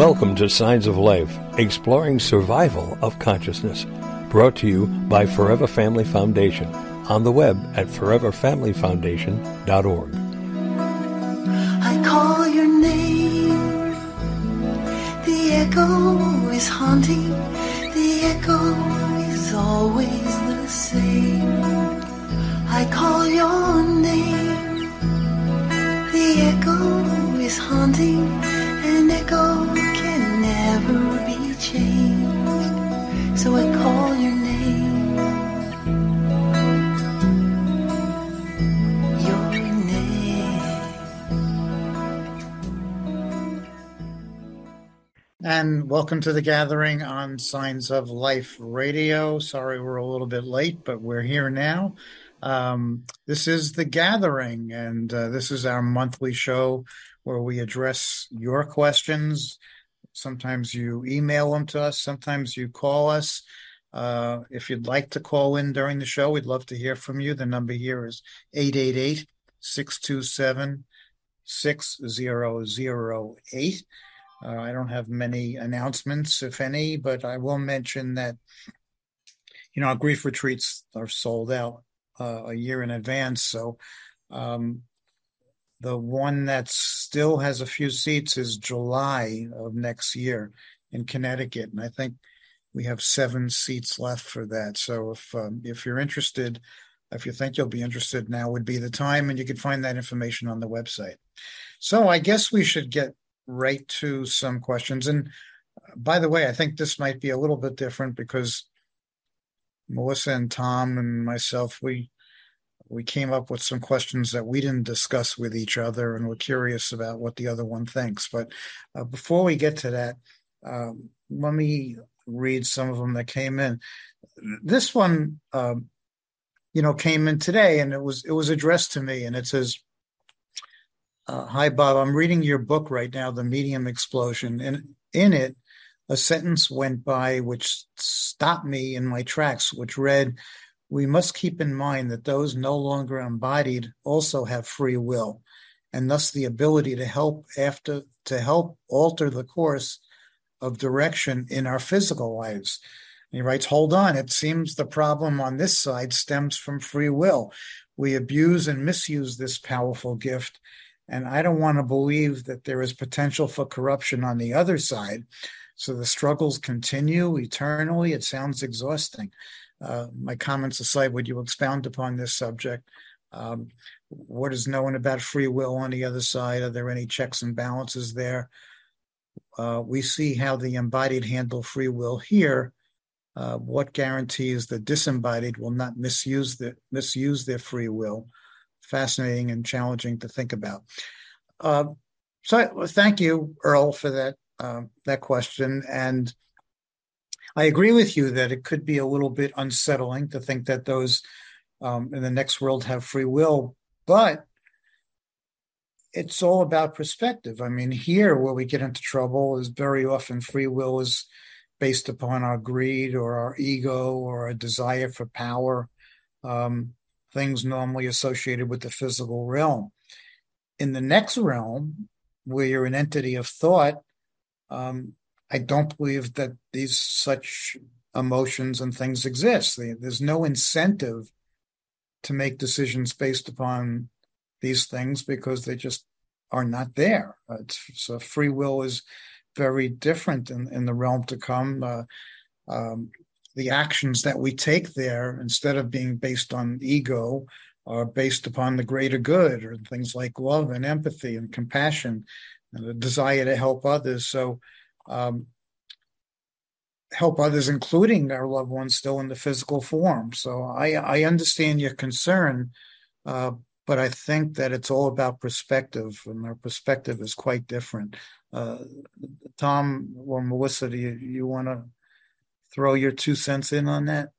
Welcome to Signs of Life, exploring survival of consciousness. Brought to you by Forever Family Foundation on the web at foreverfamilyfoundation.org. I call your name. The echo is haunting. The echo is always the same. I call your name. The echo is haunting. An echo never be changed. So I call your name. And welcome to the gathering on Signs of Life Radio. Sorry we're a little bit late, but we're here now. Um, this is the gathering, and uh, this is our monthly show where we address your questions. Sometimes you email them to us, sometimes you call us. Uh, if you'd like to call in during the show, we'd love to hear from you. The number here is 888 627 6008. Uh, I don't have many announcements, if any, but I will mention that, you know, our grief retreats are sold out uh, a year in advance. So um, the one that still has a few seats is July of next year in Connecticut. And I think we have seven seats left for that. So if um, if you're interested, if you think you'll be interested, now would be the time, and you can find that information on the website. So I guess we should get right to some questions. And uh, by the way, I think this might be a little bit different because Melissa and Tom and myself, we we came up with some questions that we didn't discuss with each other, and we're curious about what the other one thinks. But uh, before we get to that, um, let me read some of them that came in. This one, um, you know, came in today, and it was it was addressed to me, and it says, uh, "Hi Bob, I'm reading your book right now, The Medium Explosion, and in it." A sentence went by which stopped me in my tracks, which read, we must keep in mind that those no longer embodied also have free will and thus the ability to help after to help alter the course of direction in our physical lives. And he writes, hold on, it seems the problem on this side stems from free will. We abuse and misuse this powerful gift. And I don't want to believe that there is potential for corruption on the other side. So the struggles continue eternally. It sounds exhausting. Uh, my comments aside, would you expound upon this subject? Um, what is known about free will on the other side? Are there any checks and balances there? Uh, we see how the embodied handle free will here. Uh, what guarantees the disembodied will not misuse the misuse their free will? Fascinating and challenging to think about. Uh, so, thank you, Earl, for that uh, that question. And I agree with you that it could be a little bit unsettling to think that those um, in the next world have free will, but it's all about perspective. I mean, here where we get into trouble is very often free will is based upon our greed or our ego or a desire for power, um, things normally associated with the physical realm. In the next realm, where you're an entity of thought, um, I don't believe that these such emotions and things exist. There's no incentive to make decisions based upon these things because they just are not there. It's, so free will is very different in, in the realm to come. Uh, um, the actions that we take there, instead of being based on ego, are based upon the greater good or things like love and empathy and compassion and a desire to help others. So um, help others, including our loved ones, still in the physical form. So I, I understand your concern, uh, but I think that it's all about perspective, and our perspective is quite different. Uh, Tom or Melissa, do you, you want to throw your two cents in on that?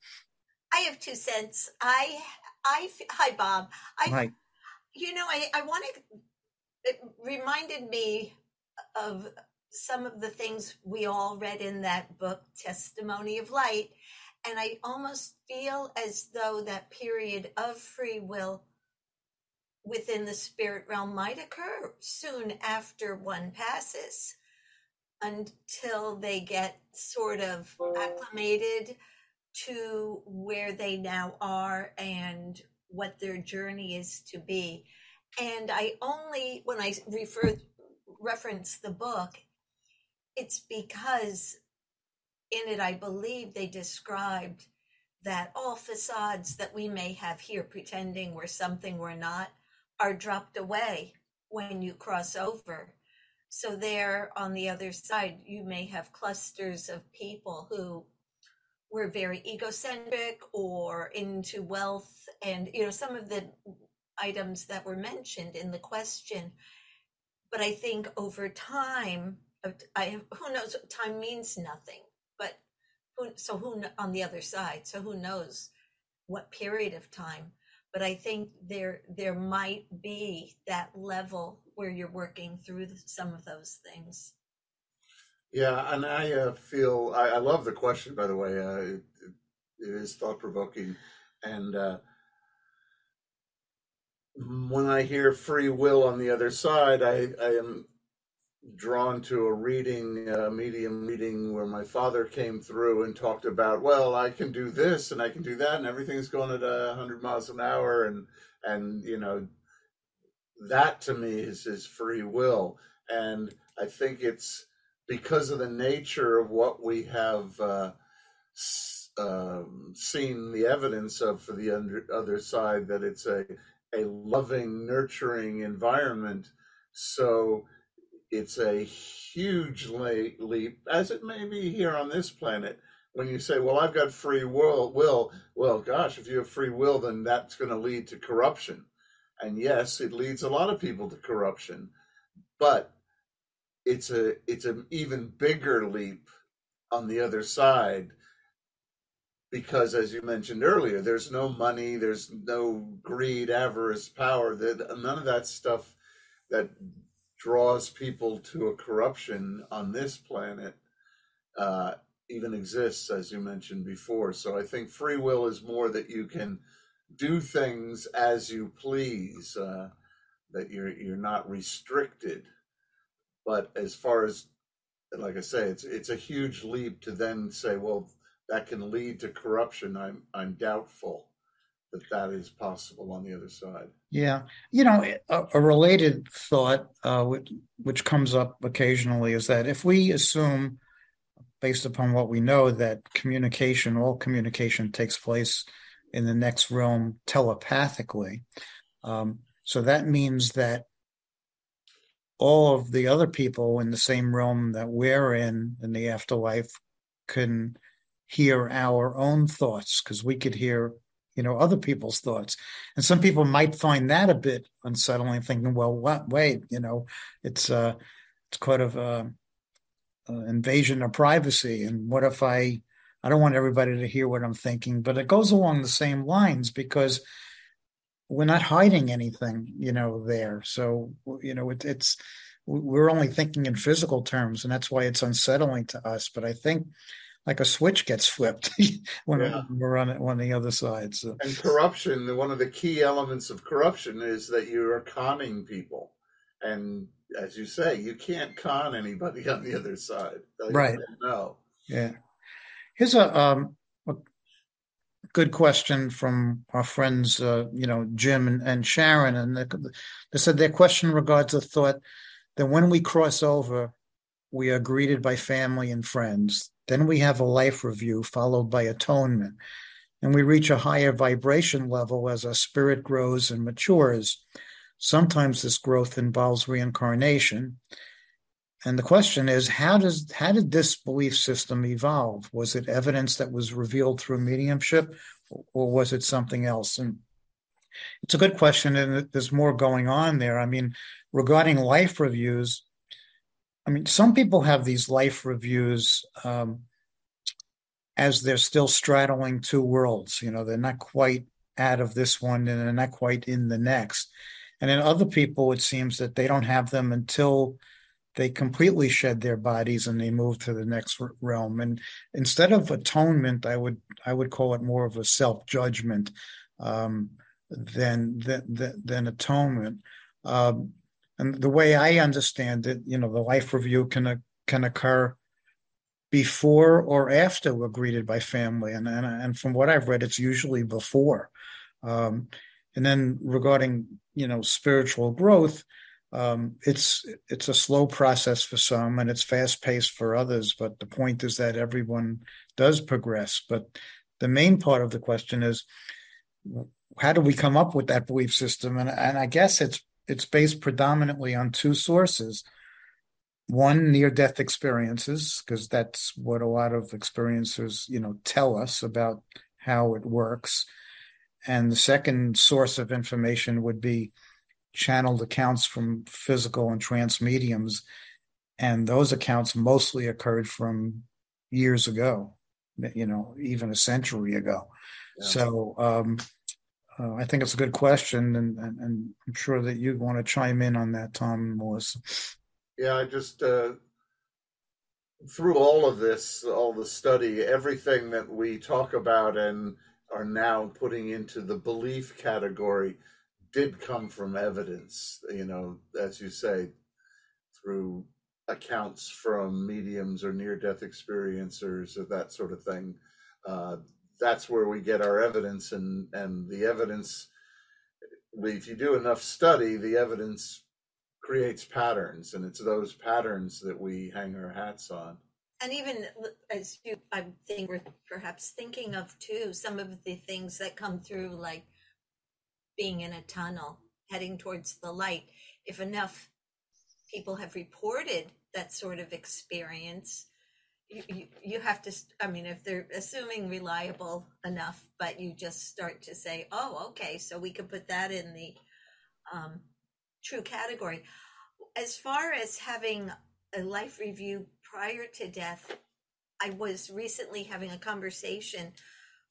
I have two cents. I, I, hi Bob. I, Hi. you know, I, I want to. It reminded me of some of the things we all read in that book, Testimony of Light. And I almost feel as though that period of free will within the spirit realm might occur soon after one passes. until they get sort of acclimated to where they now are and what their journey is to be. And I only, when I refer reference the book, it's because in it, I believe they described that all facades that we may have here pretending we're something we're not are dropped away when you cross over. So, there on the other side, you may have clusters of people who were very egocentric or into wealth and, you know, some of the items that were mentioned in the question. But I think over time, I, who knows, time means nothing but who, so who on the other side so who knows what period of time but i think there there might be that level where you're working through some of those things. Yeah and i uh, feel I, I, love the question by the way uh, it, it is thought-provoking and uh, when i hear free will on the other side i, I am drawn to a reading, a medium reading where my father came through and talked about, well, I can do this and I can do that, and everything's going at a hundred miles an hour, and and you know, that to me is his free will, and I think it's because of the nature of what we have uh, um, seen the evidence of for the under, other side that it's a a loving, nurturing environment. So it's a huge leap, as it may be here on this planet. When you say, "Well, I've got free will," will well, gosh, if you have free will, then that's going to lead to corruption. And yes, it leads a lot of people to corruption, but it's a it's an even bigger leap on the other side because as you mentioned earlier there's no money there's no greed avarice power that none of that stuff that draws people to a corruption on this planet uh, even exists, as you mentioned before. So I think free will is more that you can do things as you please, uh, that you're you're not restricted. But as far as like I say, it's it's a huge leap to then say, well, that can lead to corruption. I'm I'm doubtful that that is possible on the other side. Yeah, you know, a, a related thought uh, which, which comes up occasionally is that if we assume, based upon what we know, that communication, all communication takes place in the next realm telepathically, um, so that means that all of the other people in the same realm that we're in in the afterlife can hear our own thoughts because we could hear you know other people's thoughts. And some people might find that a bit unsettling thinking well what wait you know it's uh it's quite of a, a invasion of privacy. And what if i i don't want everybody to hear what i'm thinking. But it goes along the same lines because we're not hiding anything you know there. So you know it, it's we're only thinking in physical terms and that's why it's unsettling to us. But i think like a switch gets flipped when yeah. we're on on the other side. So. And corruption, one of the key elements of corruption is that you are conning people, and as you say, you can't con anybody on the other side. Right? No. Yeah. Here's a um a good question from our friends, uh, you know, Jim and, and Sharon, and they, they said their question regards the thought that when we cross over, we are greeted by family and friends then we have a life review followed by atonement. And we reach a higher vibration level as our spirit grows and matures. Sometimes this growth involves reincarnation. And the question is, how does how did this belief system evolve? Was it evidence that was revealed through mediumship, or was it something else? And it's a good question, and there's more going on there. I mean, regarding life reviews, I mean, some people have these life reviews um, as they're still straddling two worlds. You know, they're not quite out of this one and they're not quite in the next. And in other people, it seems that they don't have them until they completely shed their bodies and they move to the next realm. And instead of atonement, I would I would call it more of a self judgment um, than, than than atonement. Um, and the way I understand it, you know, the life review can can occur before or after we're greeted by family, and and, and from what I've read, it's usually before. Um, and then regarding you know spiritual growth, um, it's it's a slow process for some, and it's fast paced for others. But the point is that everyone does progress. But the main part of the question is how do we come up with that belief system? And and I guess it's it's based predominantly on two sources. One near death experiences because that's what a lot of experiencers you know tell us about how it works. And the second source of information would be channeled accounts from physical and trance mediums and those accounts mostly occurred from years ago you know even a century ago. Yeah. so um, uh, i think it's a good question and, and, and i'm sure that you want to chime in on that tom melissa yeah, I just uh, through all of this, all the study, everything that we talk about and are now putting into the belief category did come from evidence. You know, as you say, through accounts from mediums or near-death experiencers or that sort of thing. Uh, that's where we get our evidence, and and the evidence. If you do enough study, the evidence creates patterns, and it's those patterns that we hang our hats on. And even as you, I think we're perhaps thinking of too, some of the things that come through, like being in a tunnel, heading towards the light. If enough people have reported that sort of experience, you, you, have to, I mean, if they're assuming reliable enough, but you just start to say, oh, okay, so we could put that in the um, true category. As far as having a life review prior to death, I was recently having a conversation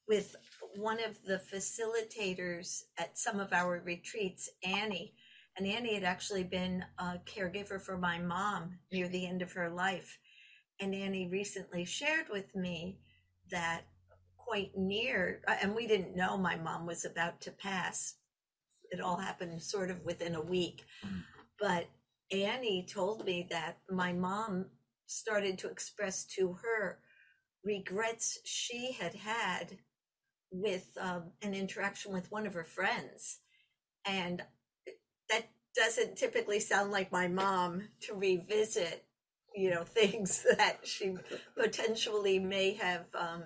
with one of the facilitators at some of our retreats, Annie. And Annie had actually been a caregiver for my mom near the end of her life. And Annie recently shared with me that quite near, and we didn't know my mom was about to pass, it all happened sort of within a week. Mm. But Annie told me that my mom started to express to her regrets she had had with um, an interaction with one of her friends. And that doesn't typically sound like my mom to revisit, you know, things that she potentially may have um,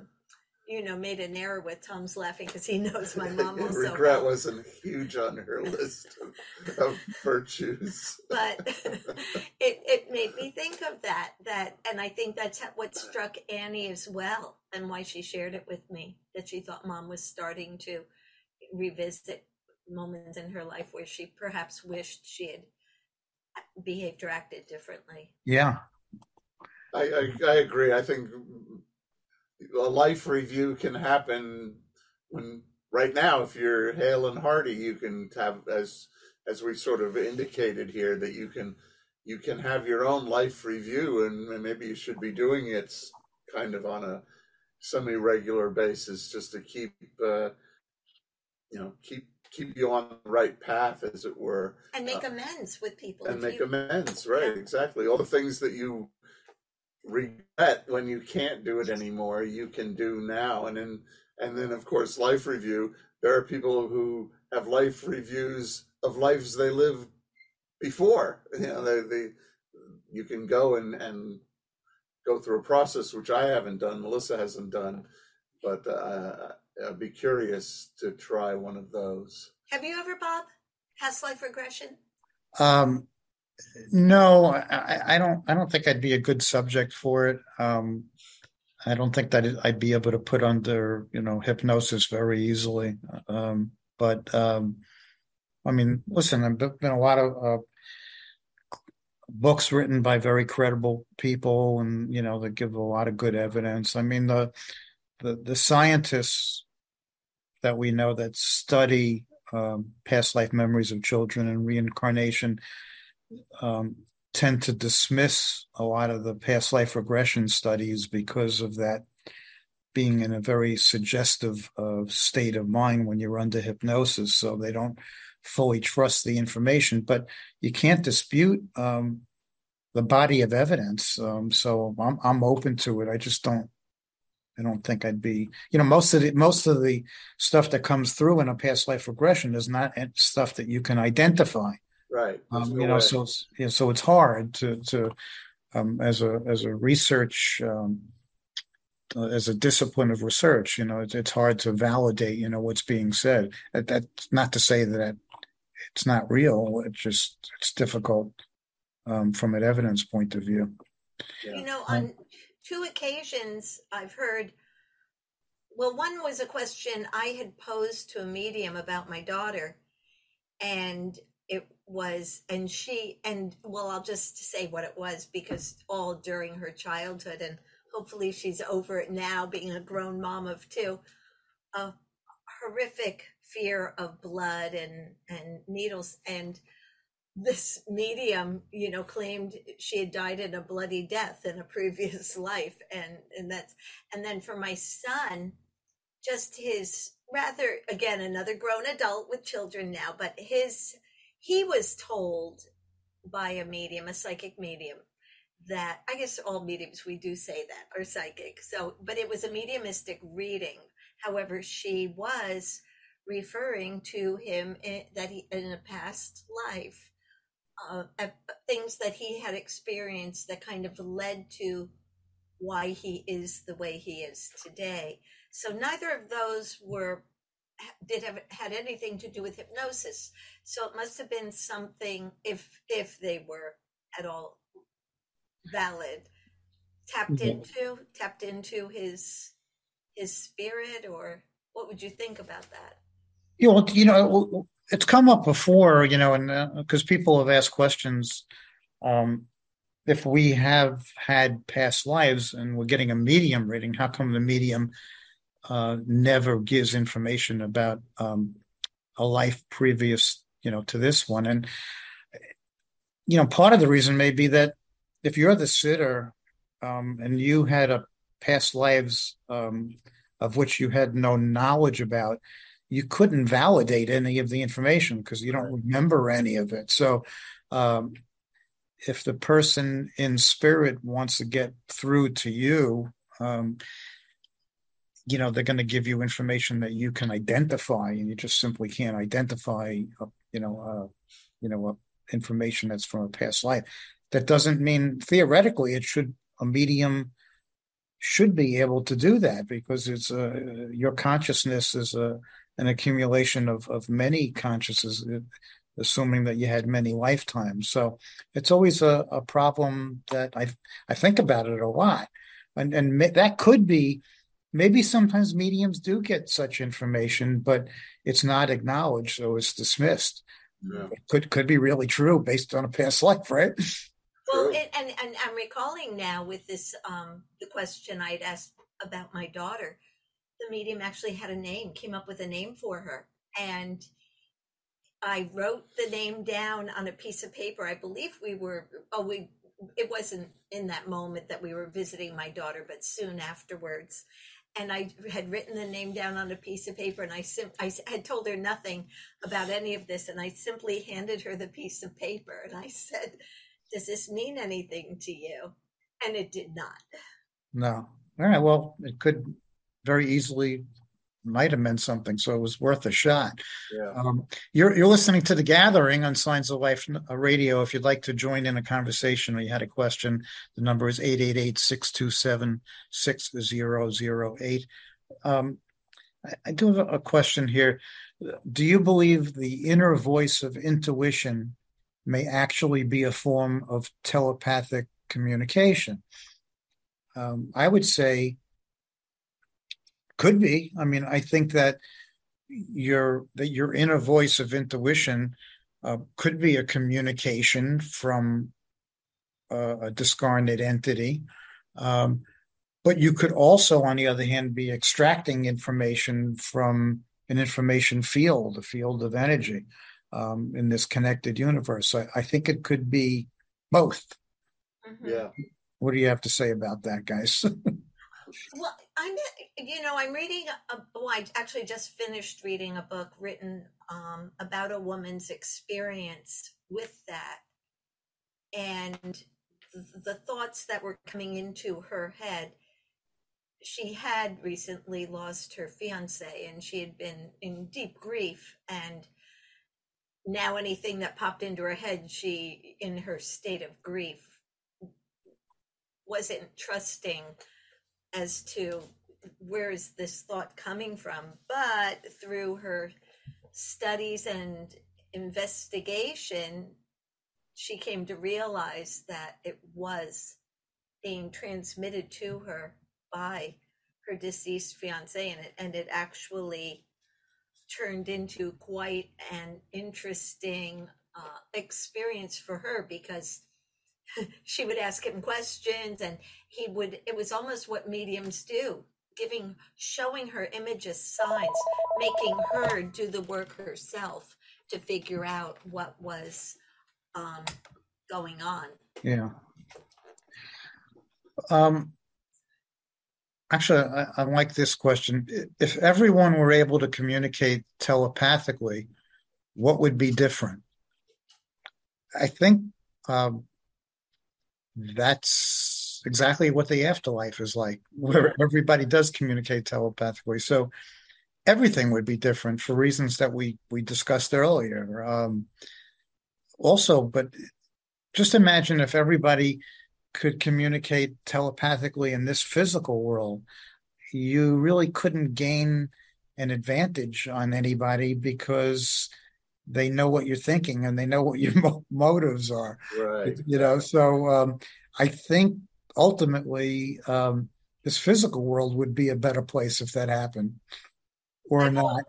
you know, made an error with. Tom's laughing because he knows my mom also. Regret wasn't huge on her list of, of virtues, but it it made me think of that. That, and I think that's what struck Annie as well, and why she shared it with me. That she thought mom was starting to revisit moments in her life where she perhaps wished she had behaved or acted differently. Yeah, I, I, I agree. I think a life review can happen when right now if you're hale and hearty you can have as as we sort of indicated here that you can you can have your own life review and maybe you should be doing it kind of on a semi-regular basis just to keep uh, you know keep keep you on the right path as it were and make uh, amends with people and make you... amends right yeah. exactly all the things that you regret when you can't do it anymore you can do now. And then and then of course life review. There are people who have life reviews of lives they lived before. You know they, they you can go and and go through a process which i haven't done melissa hasn't done but uh, i'd be curious to try one of those. Have you ever bob past life regression? Um no, I, I, don't. I don't think I'd be a good subject for it. Um, I don't think that I'd be able to put under you know hypnosis very easily. Um, but um, I mean, listen, there've been a lot of uh, books written by very credible people, and you know that give a lot of good evidence. I mean, the the, the scientists that we know that study um, past life memories of children and reincarnation um, tend to dismiss a lot of the past life regression studies because of that being in a very suggestive uh, state of mind when you're under hypnosis. So they don't fully trust the information. But you can't dispute um, the body of evidence. Um, so I'm I'm open to it. I just don't I don't think I'd be you know most of the most of the stuff that comes through in a past life regression is not stuff that you can identify. Right. Um, no you know, way. so it's, you know, so it's hard to to um, as a as a research um, uh, as a discipline of research. You know, it, it's hard to validate you know what's being said. That, that's not to say that it's not real. It's just it's difficult um, from an evidence point of view. Yeah. You know, on two occasions I've heard. Well, one was a question I had posed to a medium about my daughter, and it was, and she, and well, I'll just say what it was because all during her childhood, and hopefully she's over it now, being a grown mom of two, a horrific fear of blood and and needles and this medium you know claimed she had died in a bloody death in a previous life and and that's and then for my son just his rather again another grown adult with children now but his he was told by a medium a psychic medium that i guess all mediums we do say that are psychic so but it was a mediumistic reading however she was referring to him in, that he in a past life uh, things that he had experienced that kind of led to why he is the way he is today. So neither of those were did have had anything to do with hypnosis. So it must have been something if if they were at all valid tapped mm-hmm. into tapped into his his spirit or what would you think about that? You know, you know, it's come up before, you know, and because uh, people have asked questions, um, if we have had past lives and we're getting a medium reading, how come the medium uh, never gives information about um, a life previous, you know, to this one? And you know, part of the reason may be that if you're the sitter um, and you had a past lives um, of which you had no knowledge about, you couldn't validate any of the information because you don't remember any of it. So, um, if the person in spirit wants to get through to you, um, you know, they're going to give you information that you can identify, and you just simply can't identify, uh, you know, uh, you know, uh, information that's from a past life. That doesn't mean theoretically it should a medium should be able to do that because it's a, your consciousness is a an accumulation of, of many consciousnesses, assuming that you had many lifetimes. So it's always a, a problem that I I think about it a lot, and and that could be maybe sometimes mediums do get such information, but it's not acknowledged, so it's dismissed. Yeah. It could could be really true based on a past life, right? Well, and, and, and I'm recalling now with this um, the question I'd asked about my daughter the medium actually had a name, came up with a name for her. And I wrote the name down on a piece of paper. I believe we were, oh, we, it wasn't in that moment that we were visiting my daughter, but soon afterwards. And I had written the name down on a piece of paper, and I, sim- I had told her nothing about any of this. And I simply handed her the piece of paper, and I said, "Does this mean anything to you?" And it did not. No. All right. Well, it could very easily might have meant something, so it was worth a shot. Yeah. Um, you're you're listening to the Gathering on Signs of Life uh, Radio. If you'd like to join in a conversation or you had a question, the number is 888-627-6008. Um, I, I do have a question here. Do you believe the inner voice of intuition may actually be a form of telepathic communication? Um, I would say could be. I mean, I think that your that your inner voice of intuition uh, could be a communication from uh, a discarnate entity. Um, but you could also, on the other hand, be extracting information from an information field, a field of energy um, in this connected universe. I, I, think it could be both. Mm-hmm. Yeah. What do you have to say about that, guys? well, I'm, you know, I'm reading. A, oh, I actually just finished reading a book written um, about a woman's experience with that, and the thoughts that were coming into her head she had recently lost her fiance and she had been in deep grief and now anything that popped into her head she in her state of grief wasn't trusting as to where is this thought coming from but through her studies and investigation she came to realize that it was being transmitted to her by her deceased fiance and it and it actually turned into quite an interesting uh, experience for her because she would ask him questions and he would it was almost what mediums do giving showing her images signs making her do the work herself to figure out what was um, going on Yeah. Um, actually, I, I like this question. If everyone were able to communicate telepathically, what would be different? I think um, that's exactly what the afterlife is like, where everybody does communicate telepathically. So everything would be different for reasons that we we discussed earlier. Um, also, but just imagine if everybody could communicate telepathically in this physical world, you really couldn't gain an advantage on anybody because they know what you're thinking and they know what your mo- motives are. Right. You know, so um, I think ultimately um, this physical world would be a better place if that happened, or I've, not. al-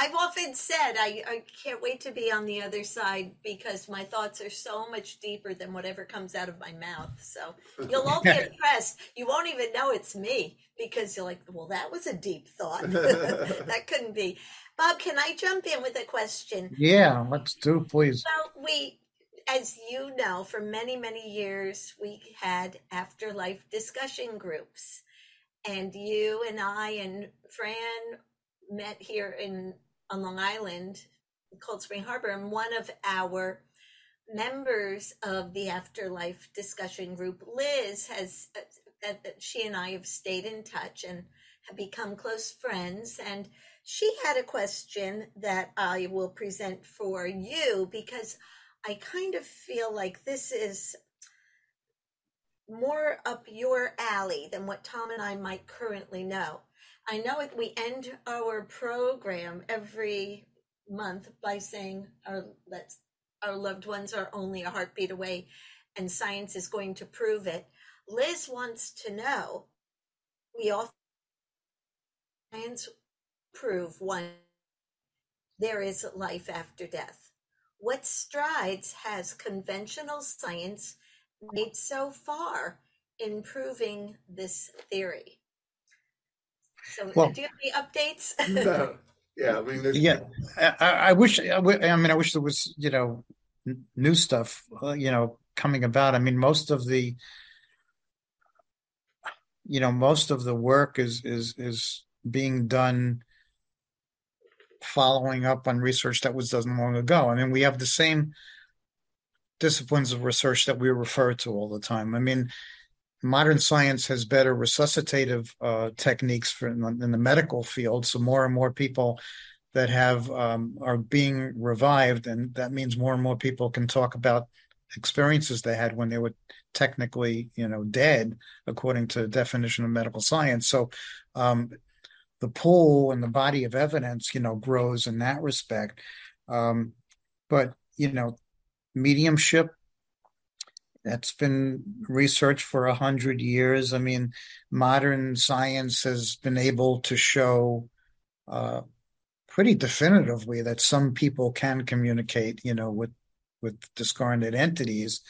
I've often said I, I can't wait to be on the other side because my thoughts are so much deeper than whatever comes out of my mouth. So you'll all be impressed. You won't even know it's me because you're like, well, that was a deep thought. that couldn't be. Bob, can I jump in with a question? Yeah, let's do, please. Well, we, as you know, for many, many years, we had afterlife discussion groups. And you and I and Fran met here in on Long Island, Cold Spring Harbor, and one of our members of the afterlife discussion group, Liz, has uh, that that she and I have stayed in touch and have become close friends. And she had a question that I will present for you because I kind of feel like this is more up your alley than what Tom and I might currently know. I know it, we end our program every month by saying our let's our loved ones are only a heartbeat away and science is going to prove it. Liz wants to know we all science prove one there is life after death. What strides has conventional science made so far in proving this theory? So, Well- do you have any updates? No. Yeah, I mean, there's Yeah, I, I I wish. I mean, I wish there was, you know, n- new stuff, uh, you know, coming about. I mean, most of the, you know, most of the work is is is being done following up on research that was done long ago. I mean, we have the same disciplines of research that we refer to all the time. I mean, modern science has better resuscitative uh, techniques for in the, in the medical field. So more and more people that have um, are being revived, and that means more and more people can talk about experiences they had when they were technically, you know, dead, according to the definition of medical science. So um, the pool and the body of evidence, you know, grows in that respect. Um, but you know, mediumship that's been researched for a hundred years. I mean, modern science has been able to show uh, pretty definitively that some people can communicate, you know, with with discarnate entities.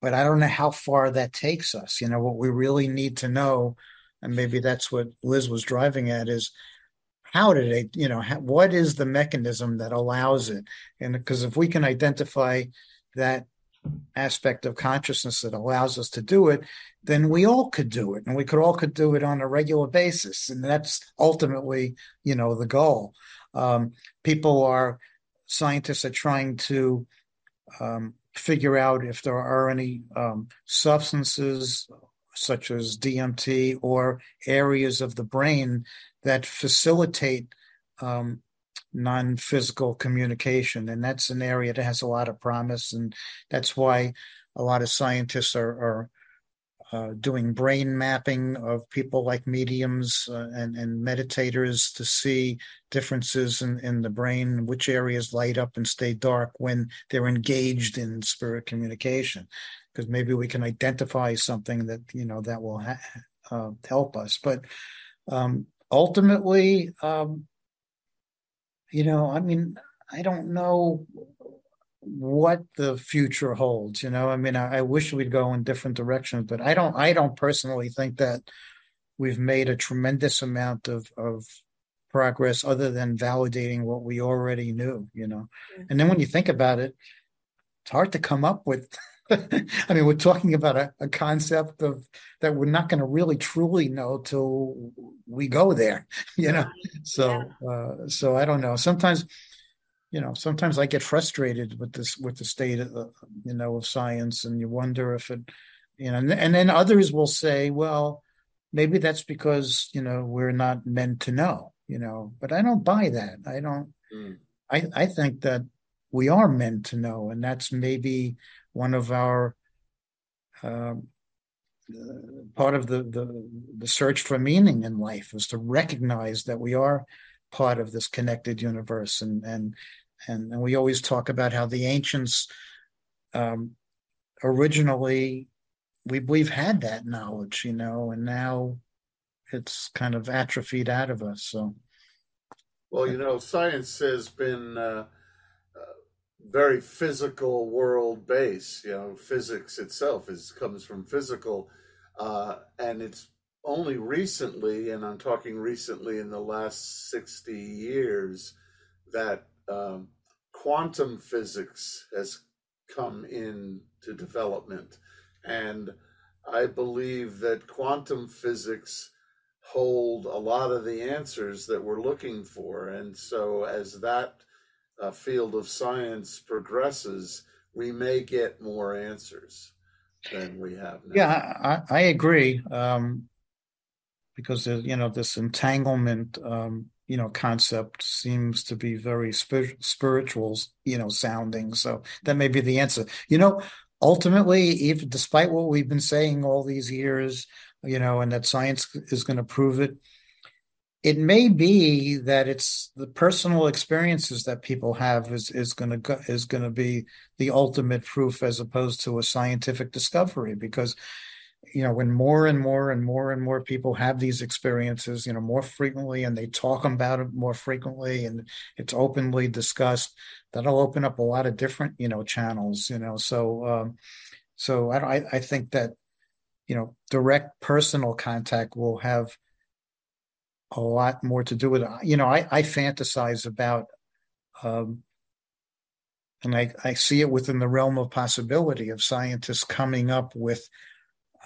But I don't know how far that takes us. You know, what we really need to know, and maybe that's what Liz was driving at, is how did it, you know, how, what is the mechanism that allows it? And because if we can identify that aspect of consciousness that allows us to do it, then we all could do it, and we could all could do it on a regular basis, and that's ultimately, you know, the goal. Um, people are scientists are trying to um, figure out if there are any um, substances such as DMT or areas of the brain that facilitate um, non-physical communication, and that's an area that has a lot of promise, and that's why a lot of scientists are, are uh, doing brain mapping of people like mediums uh, and, and meditators to see differences in, in the brain, which areas light up and stay dark when they're engaged in spirit communication. Because maybe we can identify something that you know that will ha- uh, help us. But um, ultimately, um, you know, I mean, I don't know what the future holds. You know, I mean, I, I, wish we'd go in different directions, but I don't. I don't personally think that we've made a tremendous amount of of progress other than validating what we already knew. You know, mm-hmm. and then when you think about it, it's hard to come up with. I mean, we're talking about a, a concept of that we're not going to really truly know till we go there. You know, so yeah. uh, so I don't know. Sometimes you know sometimes i get frustrated with this with the state of you know of science and you wonder if it you know and, and then others will say well maybe that's because you know we're not meant to know you know but i don't buy that i don't mm. i i think that we are meant to know and that's maybe one of our uh, part of the, the the search for meaning in life is to recognize that we are part of this connected universe and and and, and we always talk about how the ancients um, originally we we've had that knowledge, you know, and now it's kind of atrophied out of us. So, well, you know, science has been uh, very physical world base. You know, physics itself is comes from physical, uh, and it's only recently, and I'm talking recently in the last sixty years, that um, quantum physics has come into development. And I believe that quantum physics hold a lot of the answers that we're looking for. And so, as that uh, field of science progresses, we may get more answers than we have now. Yeah, I, I agree. Um, because, you know, this entanglement um, you know concept seems to be very spir- spiritual you know sounding so that may be the answer you know ultimately even despite what we've been saying all these years you know and that science is going to prove it it may be that it's the personal experiences that people have is is going to is going to be the ultimate proof as opposed to a scientific discovery because you know when more and more and more and more people have these experiences you know more frequently and they talk about it more frequently and it's openly discussed that'll open up a lot of different you know channels you know. So um so i i, I think that you know direct personal contact will have a lot more to do with it you know i i fantasize about um and I, I see it within the realm of possibility of scientists coming up with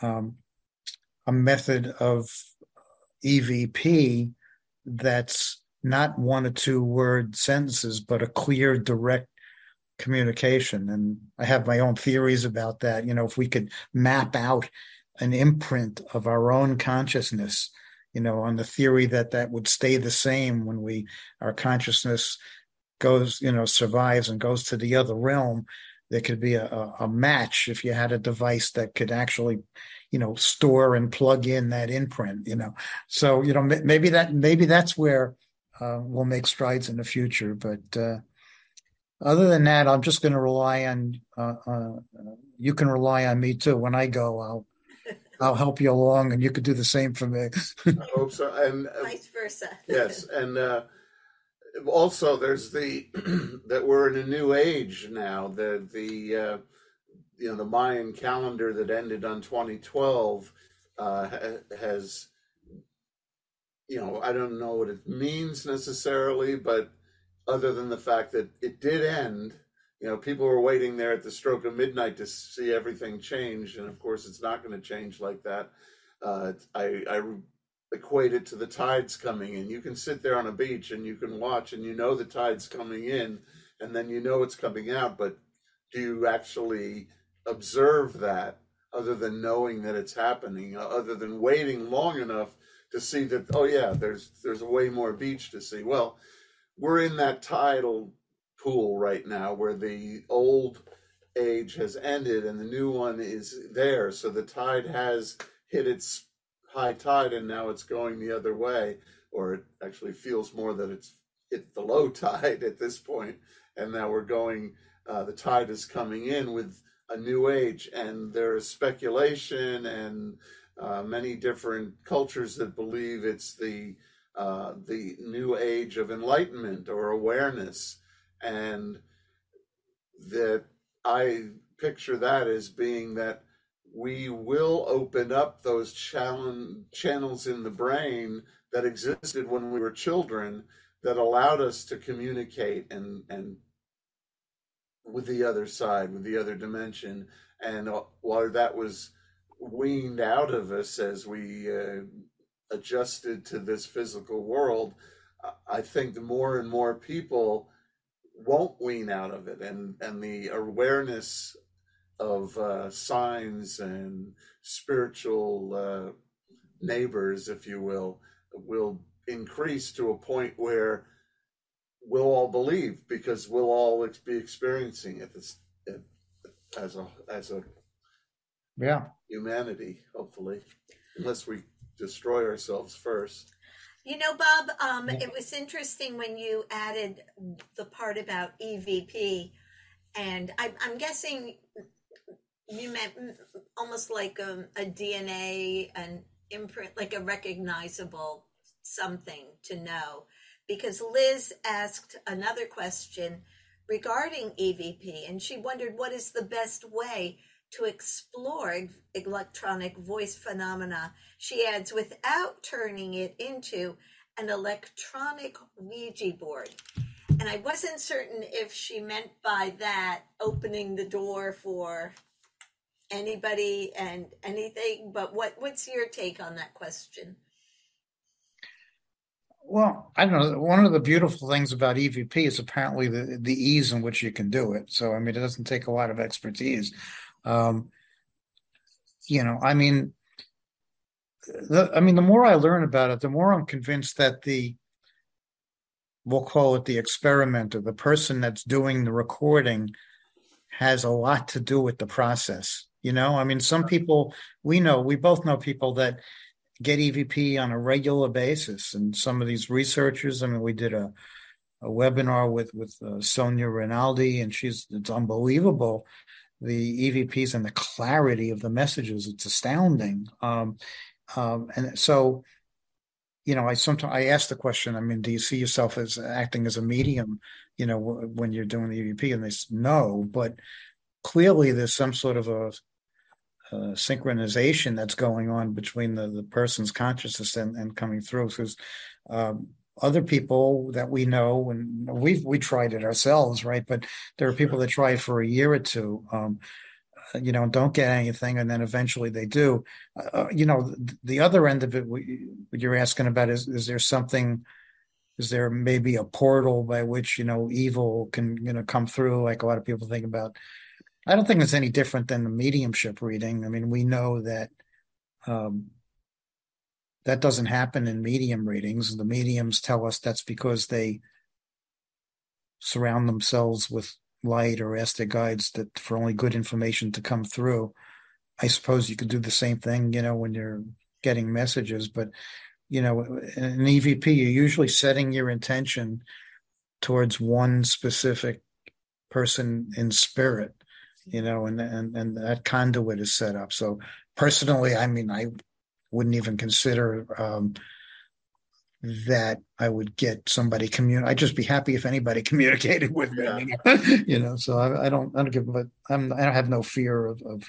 um, a method of EVP that's not one or two word sentences, but a clear, direct communication. And I have my own theories about that. You know, if we could map out an imprint of our own consciousness, you know, on the theory that that would stay the same when we, our consciousness goes, you know, survives and goes to the other realm, there could be a, a match if you had a device that could actually you know store and plug in that imprint you know. So you know maybe that maybe that's where uh, we'll make strides in the future but uh, other than that i'm just going to rely on uh, uh, you can rely on me too. When i go i'll i'll help you along and you could do the same for me. I hope so. And uh, vice versa. Yes and uh, also there's the that we're in a new age now the the uh, you know the Mayan calendar that ended on 2012 uh, has you know I don't know what it means necessarily, but other than the fact that it did end, you know people were waiting there at the stroke of midnight to see everything change, and of course it's not going to change like that. Uh, I, I equate it to the tides coming in. You can sit there on a beach and you can watch and you know the tide's coming in and then you know it's coming out, but do you actually observe that other than knowing that it's happening, other than waiting long enough to see that oh yeah, there's there's way more beach to see. Well, we're in that tidal pool right now where the old age has ended and the new one is there. So the tide has hit its high tide and now it's going the other way, or it actually feels more that it's hit the low tide at this point, and now we're going. Uh, the tide is coming in with a new age, and there is speculation and uh, many different cultures that believe it's the uh, the new age of enlightenment or awareness, and that I picture that as being that we will open up those channels in the brain that existed when we were children that allowed us to communicate and and with the other side, with the other dimension, and uh, while that was weaned out of us as we uh, adjusted to this physical world, I think the more and more people won't wean out of it, and and the awareness of uh, signs and spiritual uh, neighbors, if you will, will increase to a point where we'll all believe because we'll all be experiencing it as, as a as a yeah. humanity hopefully unless we destroy ourselves first you know bob um, it was interesting when you added the part about evp and I, i'm guessing you meant almost like a, a dna an imprint like a recognizable something to know because Liz asked another question regarding EVP and she wondered what is the best way to explore electronic voice phenomena. She adds, without turning it into an electronic Ouija board. And I wasn't certain if she meant by that opening the door for anybody and anything, but what, what's your take on that question? Well, I don't know. One of the beautiful things about EVP is apparently the the ease in which you can do it. So, I mean, it doesn't take a lot of expertise. Um, you know, I mean, the, I mean, the more I learn about it, the more I'm convinced that the we'll call it the experimenter, the person that's doing the recording, has a lot to do with the process. You know, I mean, some people we know, we both know people that get EVP on a regular basis. And some of these researchers, I mean, we did a, a webinar with with uh, Sonia Rinaldi, and she's it's unbelievable the EVPs and the clarity of the messages. It's astounding. Um, um, and so, you know, I sometimes I ask the question. I mean, do you see yourself as acting as a medium? You know, w- when you're doing the EVP, and they say no, but clearly there's some sort of a uh, synchronization that's going on between the, the person's consciousness and, and coming through. Because um, other people that we know, and we've we tried it ourselves, right? But there are people that try it for a year or two. Um, you know, don't get anything, and then eventually they do. Uh, you know, the, the other end of it, what you're asking about is: is there something? Is there maybe a portal by which you know evil can you know come through? Like a lot of people think about I don't think it's any different than the mediumship reading. I mean, we know that um, that doesn't happen in medium readings. The mediums tell us that's because they surround themselves with light or ask their guides that for only good information to come through. I suppose you could do the same thing, you know, when you're getting messages, but you know, an EVP, you're usually setting your intention towards one specific person in spirit you know, and and and that conduit is set up. So personally, I mean, I wouldn't even consider um, that I would get somebody communicate. I'd just be happy if anybody communicated with me, yeah. you know. So I, I, don't, I don't give, but I'm, I don't have no fear of, of,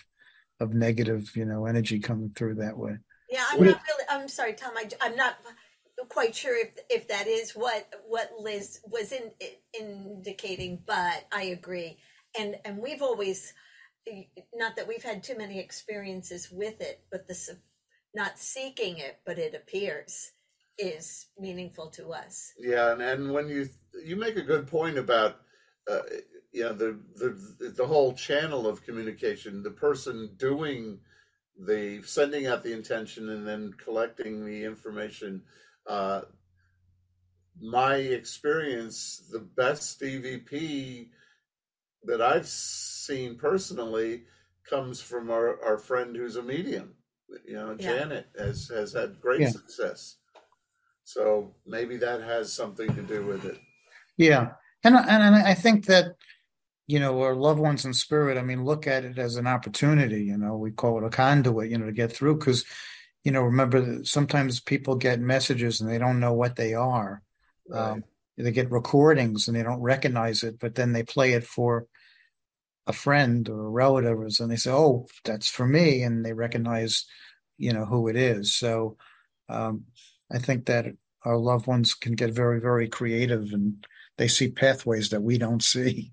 of negative, you know, energy coming through that way. Yeah, I'm not really. I'm sorry, Tom. I, I'm not quite sure if if that is what what Liz was in, indicating, but I agree and and we've always not that we've had too many experiences with it but the not seeking it but it appears is meaningful to us. Yeah and, and when you you make a good point about uh, you know the the the whole channel of communication the person doing the sending out the intention and then collecting the information uh, my experience the best evp that i've seen personally comes from our, our friend who's a medium you know Yeah. janet has has had great Yeah. success so maybe that has something to do with it Yeah, and I- and I think that you know our loved ones in spirit. I mean, look at it as an opportunity. You know, we call it a conduit. You know, to get through because you know, remember that sometimes people get messages and they don't know what they are. right Um, they get recordings and they don't recognize it, but then they play it for a friend or a relative, and they say, "Oh, that's for me," and they recognize, you know, who it is. So, um, I think that our loved ones can get very, very creative, and they see pathways that we don't see.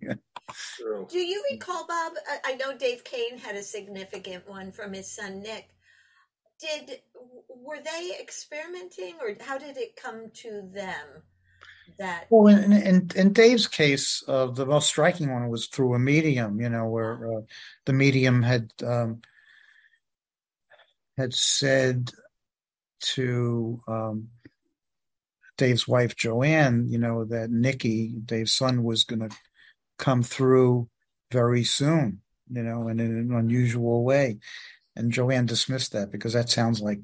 True. Do you recall, Bob? I, I know Dave Kane had a significant one from his son Nick. Did were they experimenting, or how did it come to them that? Well, in, in in Dave's case, uh, the most striking one was through a medium. You know, where uh, the medium had um, had said to um, Dave's wife Joanne, you know, that Nikki, Dave's son, was going to come through very soon. You know, and in an unusual way. And Joanne dismissed that because that sounds like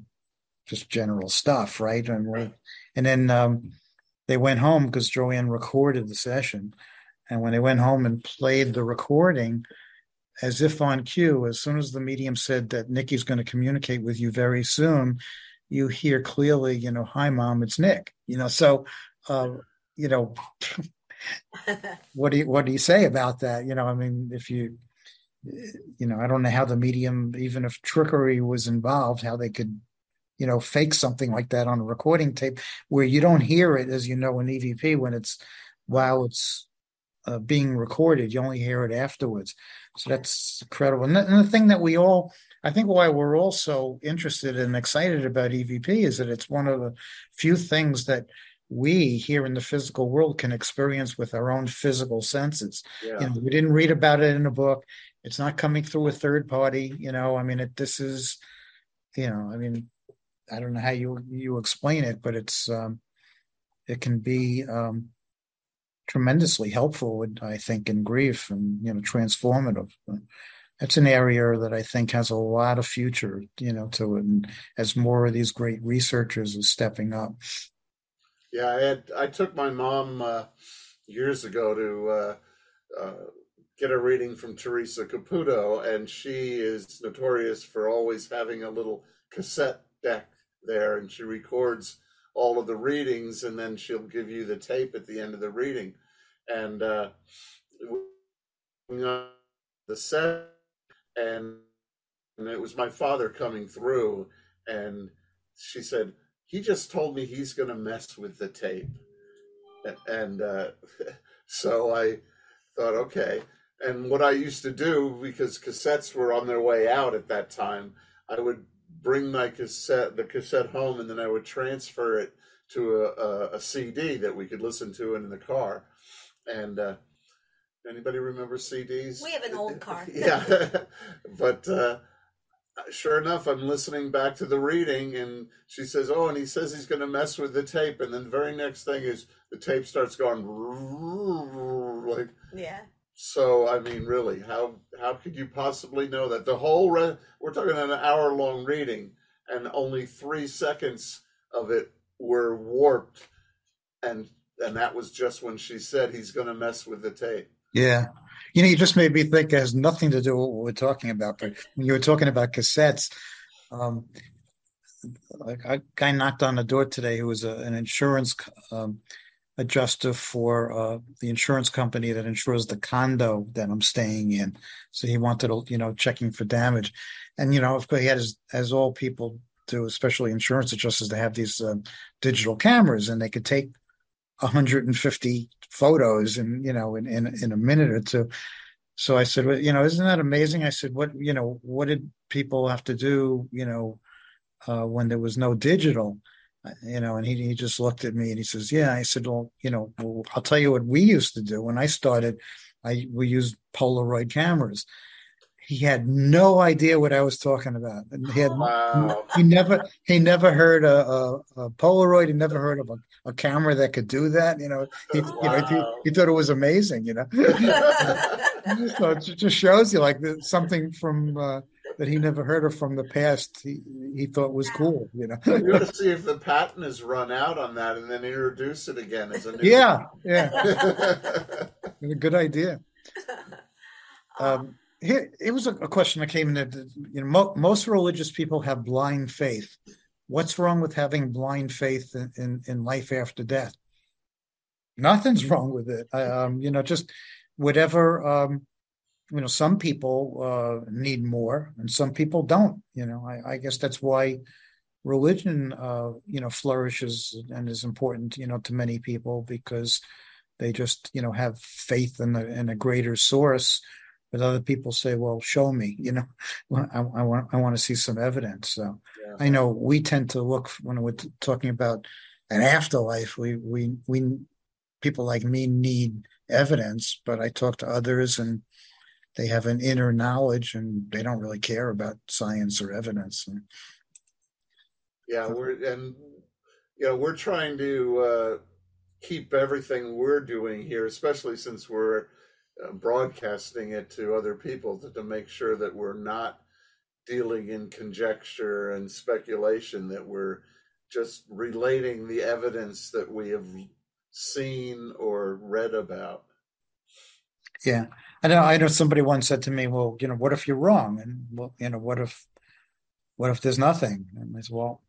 just general stuff, right? And we're, and then um, they went home because Joanne recorded the session. And when they went home and played the recording, as if on cue, as soon as the medium said that Nikki's going to communicate with you very soon, you hear clearly, you know, hi, mom, it's Nick. You know, so, uh, you know, what do you what do you say about that? You know, I mean, if you, you know, I don't know how the medium, even if trickery was involved, how they could, you know, fake something like that on a recording tape where you don't hear it, as you know, in EVP when it's while it's uh, being recorded, you only hear it afterwards. So that's incredible. And the, and the thing that we all, I think, why we're all so interested and excited about EVP is that it's one of the few things that we here in the physical world can experience with our own physical senses. Yeah. You know, we didn't read about it in a book. It's not coming through a third party. You know, I mean, it, this is, you know, I mean, I don't know how you you explain it, but it's um, it can be um, tremendously helpful, I think, in grief and you know transformative. That's an area that I think has a lot of future, you know, to it, and as more of these great researchers are stepping up. Yeah, I had I took my mom uh, years ago to uh, uh, get a reading from Theresa Caputo, and she is notorious for always having a little cassette deck there, and she records all of the readings, and then she'll give you the tape at the end of the reading, and uh, the set, and and it was my father coming through, and she said he just told me he's going to mess with the tape. And uh, so i thought okay. And what i used to do because cassettes were on their way out at that time i would bring my cassette the cassette home and then i would transfer it to a, a, a cd that we could listen to in the car and uh, anybody remember cds We have an old car. yeah but uh, sure enough, I'm listening back to the reading, and she says, "Oh, and he says he's going to mess with the tape." And then the very next thing is the tape starts going like Yeah. So. I mean, really, how how could you possibly know that the whole re- we're talking an hour long reading, and only three seconds of it were warped, and and that was just when she said he's going to mess with the tape. Yeah. You know, you just made me think it has nothing to do with what we're talking about. But when you were talking about cassettes, um, like a guy knocked on the door today who was a, an insurance um, adjuster for uh, the insurance company that insures the condo that I'm staying in. So he wanted to, you know, checking for damage. And, you know, of course, he had, his, as all people do, especially insurance adjusters, they have these um, digital cameras and they could take 150 photos and you know in, in in a minute or two so i said well, you know isn't that amazing i said what you know what did people have to do you know uh, when there was no digital you know and he, he just looked at me and he says yeah i said well you know well, i'll tell you what we used to do when i started I we used Polaroid cameras. He had no idea what I was talking about, and he had Wow. he never he never heard a, a, a Polaroid. He never heard of a, a camera that could do that. You know, he, you know, he, he thought it was amazing. You know, so it just shows you like something from uh, that he never heard of from the past. He he thought was cool. You know, You ought to see if the patent is run out on that, and then introduce it again as a new. yeah, yeah, a good idea. Um, here, it was a, a question that came in. That you know, mo- most religious people have blind faith. What's wrong with having blind faith in, in, in life after death? Nothing's wrong with it. I, um, you know, just whatever. Um, you know, some people uh, need more, and some people don't. You know, I, I guess that's why religion, uh, you know, flourishes and is important. You know, to many people because they just you know have faith in a in a greater source but other people say well show me you know i, I want i want to see some evidence so Yeah. i know we tend to look when we're t- talking about an afterlife we we we people like me need evidence but i talk to others and they have an inner knowledge and they don't really care about science or evidence Yeah, we're and you know we're trying to uh, keep everything we're doing here, especially since we're uh, broadcasting it to other people, to, to make sure that we're not dealing in conjecture and speculation. That we're just relating the evidence that we have seen or read about. Yeah, I know. I know somebody once said to me, "Well, you know, what if you're wrong? And well, you know, what if, what if there's nothing?" And I said, "Well,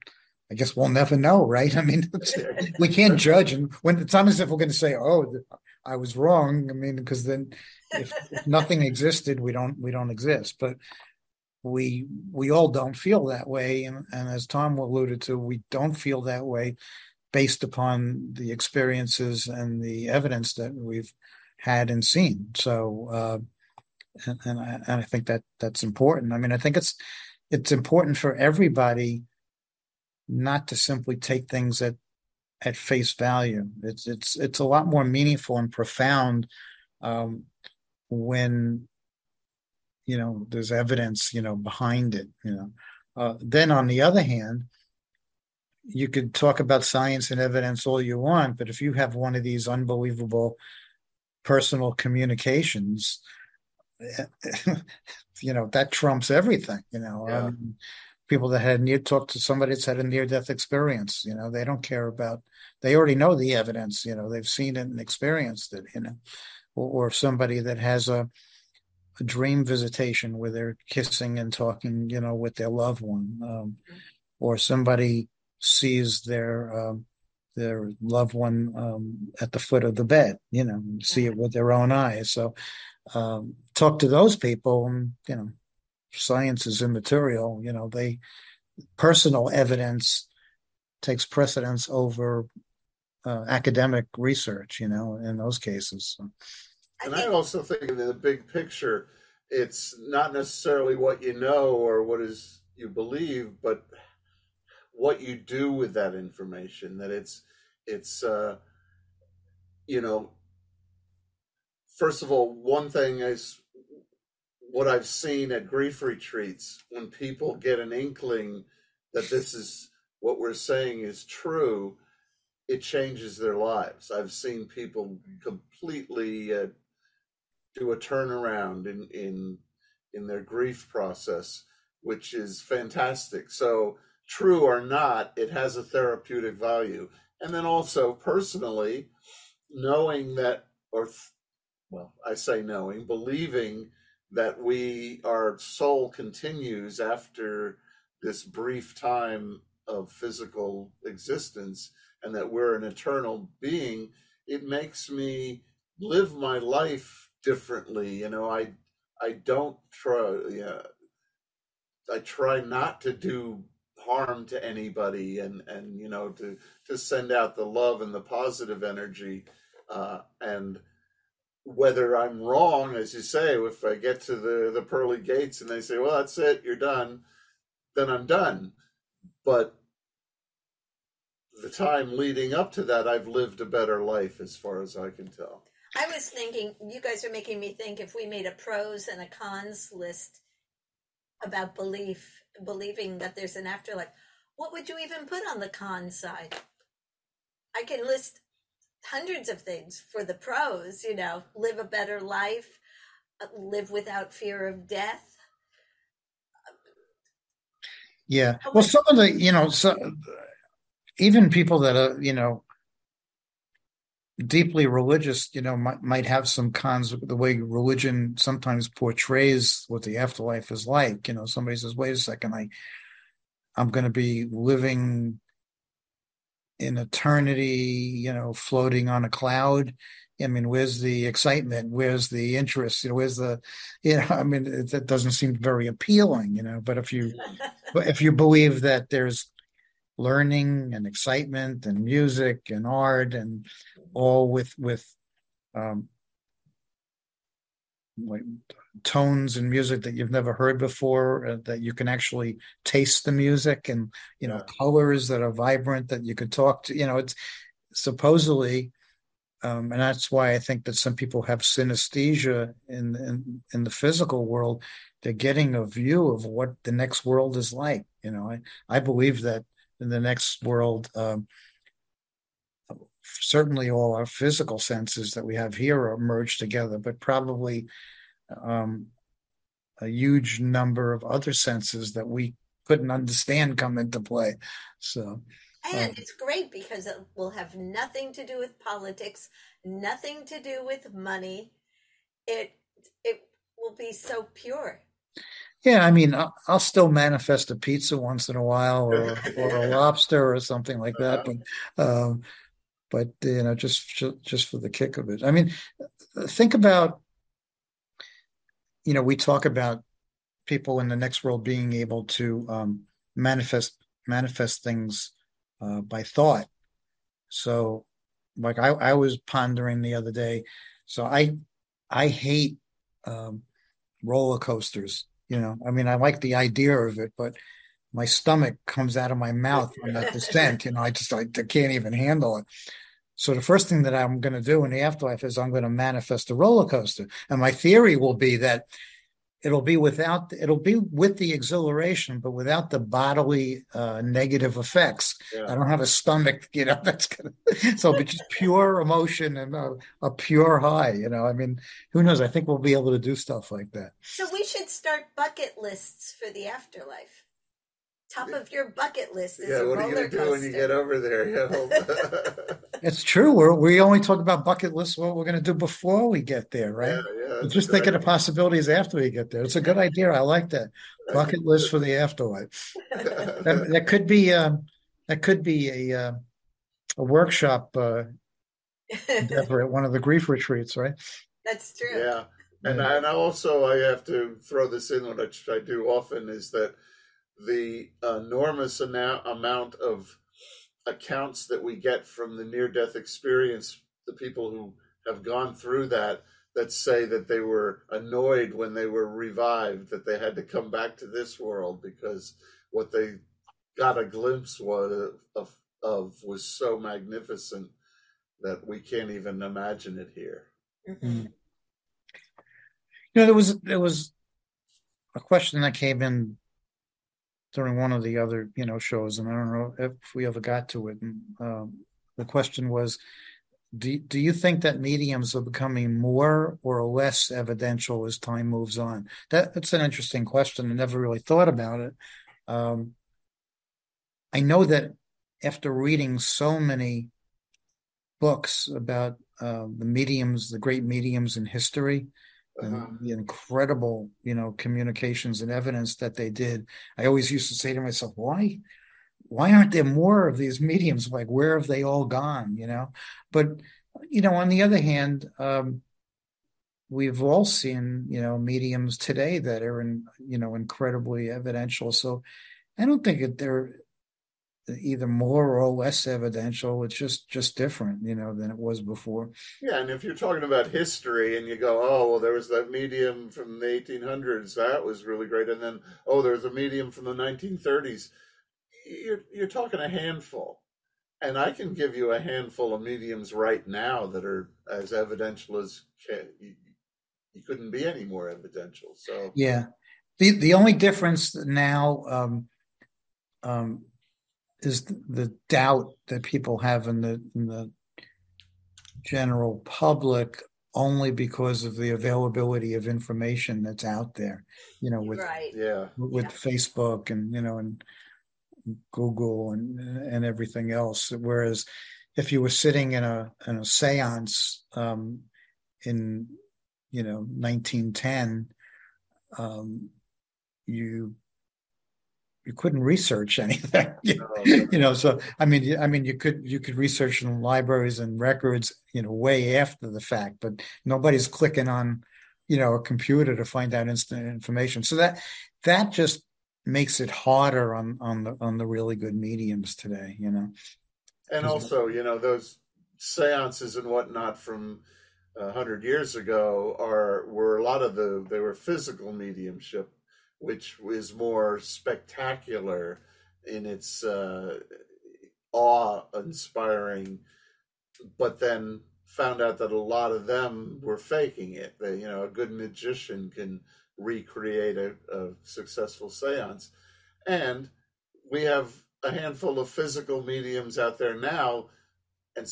I guess we'll never know, right? I mean, we can't judge, and when not as if we're going to say, "Oh, I was wrong." I mean, because then if, if nothing existed, we don't we don't exist. But we we all don't feel that way, and, and as Tom alluded to, we don't feel that way based upon the experiences and the evidence that we've had and seen. So, uh, and, and, I, and I think that that's important. I mean, I think it's it's important for everybody not to simply take things at at face value. It's it's it's a lot more meaningful and profound um, when you know there's evidence you know behind it. You know, uh, then on the other hand. You could talk about science and evidence all you want, but if you have one of these unbelievable personal communications you know that trumps everything you know. Yeah. um, people that had near talk to somebody that's had a near death experience you know they don't care about they already know the evidence you know they've seen it and experienced it you know. Or, or somebody that has a a dream visitation where they're kissing and talking you know with their loved one um, or somebody sees their um, their loved one um, at the foot of the bed, you know, see it with their own eyes. So, um, talk to those people, and you know, science is immaterial. You know, they personal evidence takes precedence over uh, academic research. You know, in those cases. So, And I also think in the big picture, it's not necessarily what you know or what is you believe, but what you do with that information. That it's it's uh, you know, first of all, one thing is what I've seen at grief retreats when people get an inkling that this is what we're saying is true, it changes their lives. I've seen people completely uh, do a turnaround in in in their grief process, which is fantastic. So true or not, it has a therapeutic value. And then also personally, knowing that, or th- well, I say knowing, believing that we our soul continues after this brief time of physical existence, and that we're an eternal being, it makes me live my life differently. You know, I I don't try. Yeah, I try not to do harm to anybody, and and you know to to send out the love and the positive energy, uh, and whether I'm wrong, as you say, if I get to the the pearly gates and they say, "Well, that's it, you're done," then I'm done. But the time leading up to that, I've lived a better life, as far as I can tell. I was thinking, you guys are making me think if we made a pros and a cons list about belief, believing that there's an afterlife, what would you even put on the con side? I can list hundreds of things for the pros, you know, live a better life, live without fear of death. Yeah. Well, some of the, you know, so even people that are, you know, deeply religious, you know, might, might have some cons with the way religion sometimes portrays what the afterlife is like. You know, somebody says, wait a second, I, I'm going to be living in eternity, you know, floating on a cloud. I mean, where's the excitement? Where's the interest? You know, where's the, you know, I mean, it, that doesn't seem very appealing, you know, but if you, if you believe that there's learning and excitement and music and art and all with, with, um, like tones and music that you've never heard before uh, that you can actually taste the music and you know colors that are vibrant that you could talk to you know it's supposedly um, and that's why I think that some people have synesthesia in, in in the physical world. They're getting a view of what the next world is like. You know, I I believe that in the next world, um, certainly all our physical senses that we have here are merged together, but probably um, a huge number of other senses that we couldn't understand come into play. So, And Um, it's great because it will have nothing to do with politics, nothing to do with money. It it will be so pure. yeah, I mean, I'll, I'll still manifest a pizza once in a while, or or a lobster or something like that, but um, but you know, just just for the kick of it. I mean, think about, you know, we talk about people in the next world being able to um, manifest manifest things uh, by thought. So, like I, I was pondering the other day. So I I hate um, roller coasters. You know, I mean, I like the idea of it, but my stomach comes out of my mouth on that descent. You know, I just I, I can't even handle it. So the first thing that I'm going to do in the afterlife is I'm going to manifest a roller coaster, and my theory will be that it'll be without it'll be with the exhilaration, but without the bodily uh, negative effects. I don't have a stomach, you know, that's gonna so it'll just pure emotion and a, a pure high. You know, I mean, who knows? I think we'll be able to do stuff like that. So we should start bucket lists for the afterlife. Top of your bucket list is Yeah, a what are you going to do when you get over there? You know? It's true. We're, we only talk about bucket lists, what we're going to do before we get there, right? yeah, yeah. We're just a thinking good of possibilities after we get there. It's a good idea. I like that bucket list for the afterlife. That, that could be um, that could be a uh, a workshop uh, endeavor at one of the grief retreats, right? That's true. Yeah. And, Yeah. and also, I have to throw this in, which I do often, is that the enormous amount of accounts that we get from the near death experience, the people who have gone through that, that say that they were annoyed when they were revived, that they had to come back to this world because what they got a glimpse was, of, of was so magnificent that we can't even imagine it here. Mhm. You know, there was there was a question that came in during one of the other you know shows, and I don't know if we ever got to it. And um, the question was, do do you think that mediums are becoming more or less evidential as time moves on? That that's an interesting question. I never really thought about it. Um, I know that after reading so many books about uh, the mediums, the great mediums in history, Uh-huh. the incredible, you know, communications and evidence that they did. I always used to say to myself, why, why aren't there more of these mediums? Like, where have they all gone? You know, but you know, on the other hand, um, we've all seen, you know, mediums today that are in, you know, incredibly evidential. So I don't think that they're either more or less evidential. It's just just different, you know, than it was before. Yeah, and if you're talking about history and you go, oh, well, there was that medium from the 1800s, that was really great, and then, oh, there's a medium from the 1930s, you're, you're talking a handful. And I can give you a handful of mediums right now that are as evidential as can, you, you couldn't be any more evidential. So Yeah. The the only difference now um, um, is the, the doubt that people have in the in the general public only because of the availability of information that's out there. You know, with right. yeah, with Yeah. Facebook and you know and Google and and everything else. Whereas if you were sitting in a in a séance um, in you know 1910, um, you you couldn't research anything. you you know, so I mean, you- I mean, you could you could research in libraries and records, you know, way after the fact, but nobody's clicking on, you know, a computer to find out instant information. So that that just makes it harder on on the on the really good mediums today. You know, and also you know those seances and whatnot from a hundred years ago are were a lot of the they were physical mediumship, which is more spectacular in its uh, awe-inspiring, but then found out that a lot of them were faking it. That you know a good magician can recreate a, a successful seance, and we have a handful of physical mediums out there now, and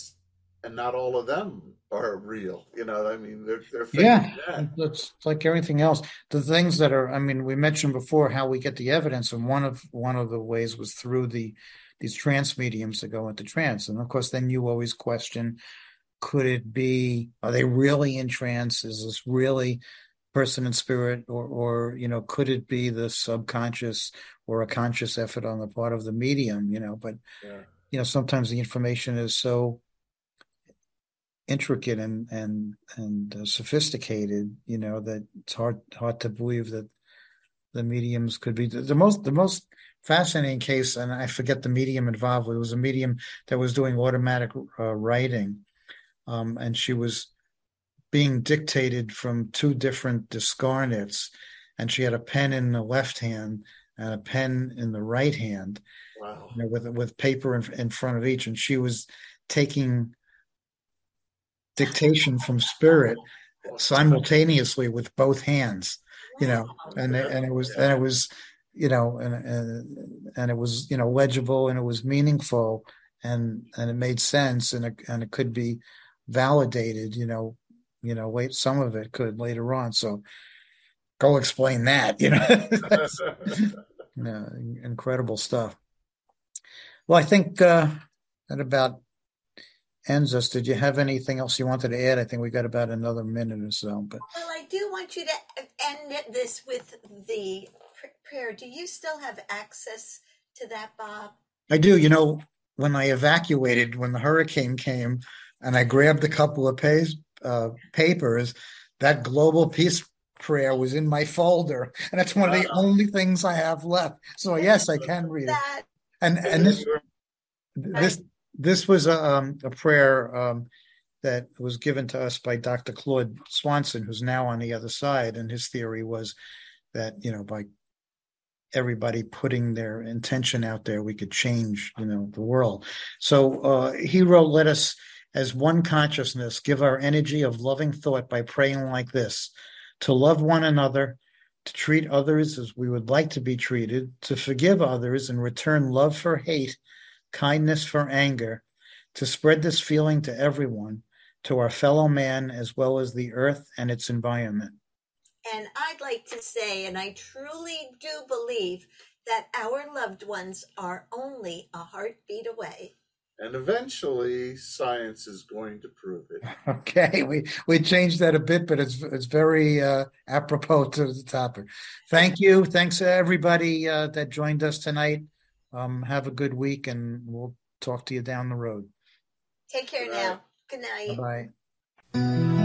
and not all of them are real. You know, I mean, they're they're Yeah. it's like everything else. The things that are, I mean, we mentioned before how we get the evidence, and one of one of the ways was through the these trance mediums that go into trance, and of course, then you always question: Could it be? Are they really in trance? Is this really person in spirit, or or you know, could it be the subconscious or a conscious effort on the part of the medium? You know, but Yeah. you know, sometimes the information is so intricate and and and uh, sophisticated you know that it's hard hard to believe that the mediums could be the, the most the most fascinating case and i forget the medium involved it was a medium that was doing automatic uh, writing um, and she was being dictated from two different discarnates and she had a pen in the left hand and a pen in the right hand Wow. you know, with with paper in, in front of each, and she was taking dictation from spirit simultaneously with both hands. You know, and and it was and it was you know and and and it was you know legible and it was meaningful and and it made sense and it and it could be validated. You know, you know, wait, some of it could later on. So go explain that. You know. Yeah, incredible stuff. Well, I think uh, that about ends us. Did you have anything else you wanted to add? I think we got about another minute or so. But Well, I do want you to end this with the pr- prayer. Do you still have access to that, Bob? I do. You know, when I evacuated, when the hurricane came, and I grabbed a couple of uh, papers, that global peace prayer was in my folder, and that's one of the only things I have left. So yes, I can read it. And and this this this was a, um, a prayer um, that was given to us by Dr. Claude Swanson, who's now on the other side, and his theory was that you know by everybody putting their intention out there, we could change you know the world. So uh, he wrote, "Let us." As one consciousness, give our energy of loving thought by praying like this to love one another, to treat others as we would like to be treated, to forgive others and return love for hate, kindness for anger, to spread this feeling to everyone, to our fellow man as well as the earth and its environment. And I'd like to say, and I truly do believe that our loved ones are only a heartbeat away. and eventually, science is going to prove it. Okay, we we changed that a bit, but it's it's very uh, apropos to the topic. Thank you, thanks to everybody uh, that joined us tonight. Um, have a good week, and we'll talk to you down the road. Take care Good now. night. Good night. Bye bye.